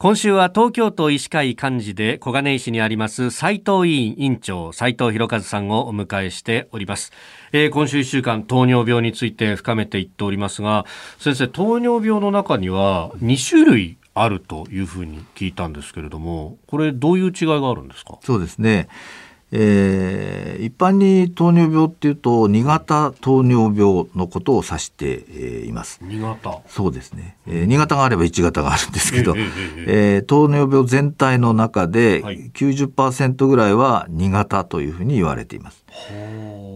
今週は東京都医師会幹事で小金井市にあります斉藤委員委員長斉藤博和さんをお迎えしております、えー、今週1週間糖尿病について深めていっておりますが先生糖尿病の中には2種類あるというふうに聞いたんですけれどもこれどういう違いがあるんですか？そうですね。えー、一般に糖尿病っていうと2型糖尿病のことを指して、えー、います。2型。そうですね、えー、2型があれば1型があるんですけど、えー、えー、糖尿病全体の中で90%ぐらいは2型というふうに言われています。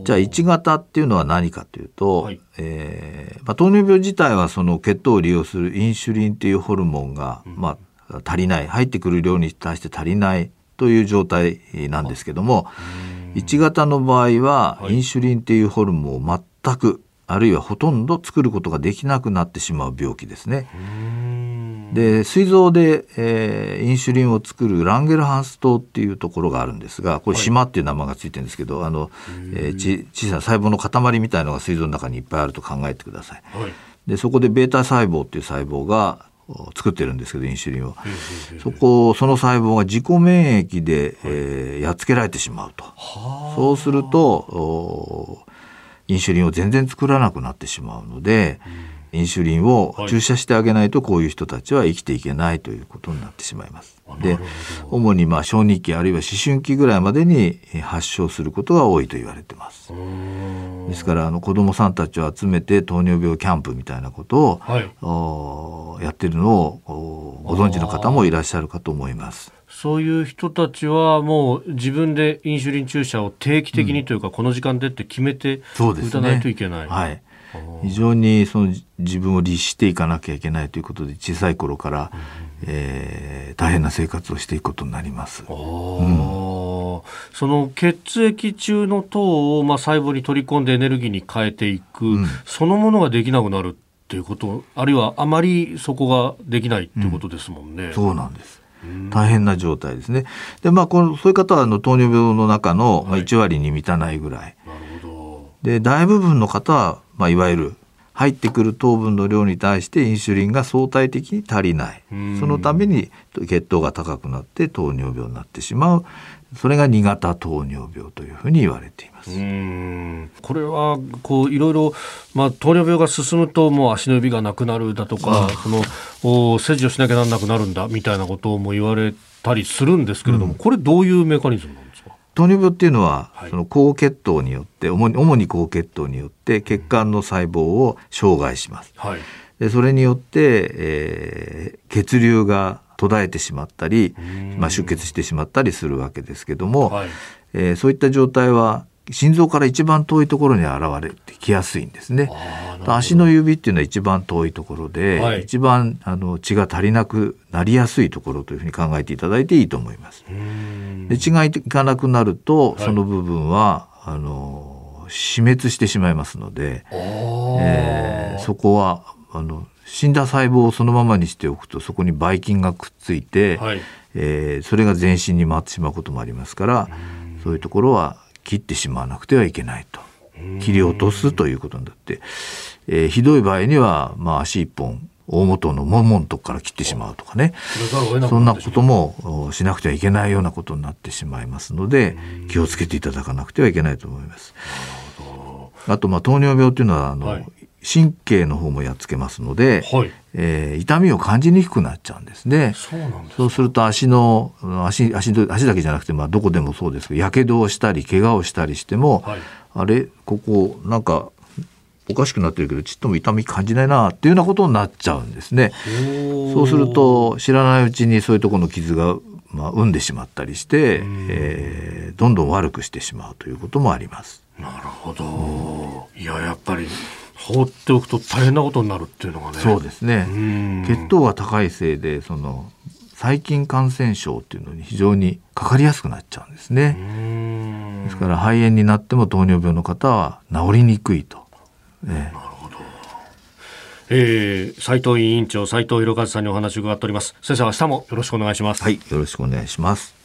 じゃあ1型っていうのは何かというと、はい、えー、まあ、糖尿病自体はその血糖を利用するインシュリンというホルモンが、まあ、足りない入ってくる量に対して足りないという状態なんですけども1型の場合はインシュリンっていうホルモンを全くあるいはほとんど作ることができなくなってしまう病気ですね。で膵臓で、えー、インシュリンを作るランゲルハンス島っていうところがあるんですがこれ島っていう名前がついてるんですけど、はい、あの、えー、ち小さな細胞の塊みたいのが膵臓の中にいっぱいあると考えてください。はい、でそこでベータ細胞っていう細胞が作ってるんですけどインシュリンをそこその細胞が自己免疫で、えー、やっつけられてしまうと。そうするとインシュリンを全然作らなくなってしまうので、インシュリンを注射してあげないとこういう人たちは生きていけないということになってしまいます。で主にまあ小児期あるいは思春期ぐらいまでに発症することが多いと言われてます。ですからあの子どもさんたちを集めて糖尿病キャンプみたいなことを、はい、やってるのをご存知の方もいらっしゃるかと思います。そういう人たちはもう自分でインシュリン注射を定期的にというか、この時間でって決めて打たないといけない。ね、はい。非常にその自分を律していかなきゃいけないということで小さい頃から、うん、えー、大変な生活をしていくことになります。うん、その血液中の糖をまあ細胞に取り込んでエネルギーに変えていく、うん、そのものができなくなるっていうことあるいはあまりそこができないっていうことですもんね。そうなんです大変な状態ですね。で、まあ、この、そういう方は、あの、糖尿病の中の1割に満たないぐらい。はい、なるほど。で、大部分の方は、まあ、いわゆる入ってくる糖分の量に対してインシュリンが相対的に足りない。そのために血糖が高くなって糖尿病になってしまう。それが2型糖尿病というふうに言われています。これはこういろいろ、まあ、糖尿病が進むともう足の指がなくなるだとか、そのお切除しなきゃなんなくなるんだみたいなことも言われたりするんですけれども、うん、これどういうメカニズムなんですか？糖尿病っていうのは、はい、その高血糖によって主に主に高血糖によって血管の細胞を障害します。はい、でそれによって、えー、血流が途絶えてしまったり、まあ、出血してしまったりするわけですけども、はい、えー、そういった状態は心臓から一番遠いところに現れてきやすいんですね。足の指っていうのは一番遠いところで、はい、一番あの血が足りなくなりやすいところというふうに考えていただいていいと思います。で血がいかなくなると、その部分はあの死滅してしまいますので、えー、そこはあの死んだ細胞をそのままにしておくとそこにばい菌がくっついて、はい、えー、それが全身に回ってしまうこともありますからそういうところは切ってしまわなくてはいけないと。切り落とすということになって、えー、ひどい場合には、まあ、足一本大元のもものとこから切ってしまうとかね。そんなこともしなくてはいけないようなことになってしまいますので気をつけていただかなくてはいけないと思います。あとまあ糖尿病っていうのはあの、はい、神経の方もやっつけますので、はい、えー、痛みを感じにくくなっちゃうんですね。そうなんですそうすると足の足足足だけじゃなくてまあどこでもそうですけどやけどをしたり怪我をしたりしても、はい、あれここなんかおかしくなってるけどちっとも痛み感じないなっていうようなことになっちゃうんですね。そうすると知らないうちにそういうところの傷がまあ、産んでしまったりして、えー、どんどん悪くしてしまうということもあります。なるほど。いや、やっぱり放っておくと大変なことになるっていうのがね。そうですね。血糖が高いせいで、その細菌感染症っていうのに非常にかかりやすくなっちゃうんですね。ですから肺炎になっても糖尿病の方は治りにくいと。ね、なるほど。えー、斉藤委員長斉藤博和さんにお話を伺っております。先生明日もよろしくお願いします。はい、よろしくお願いします。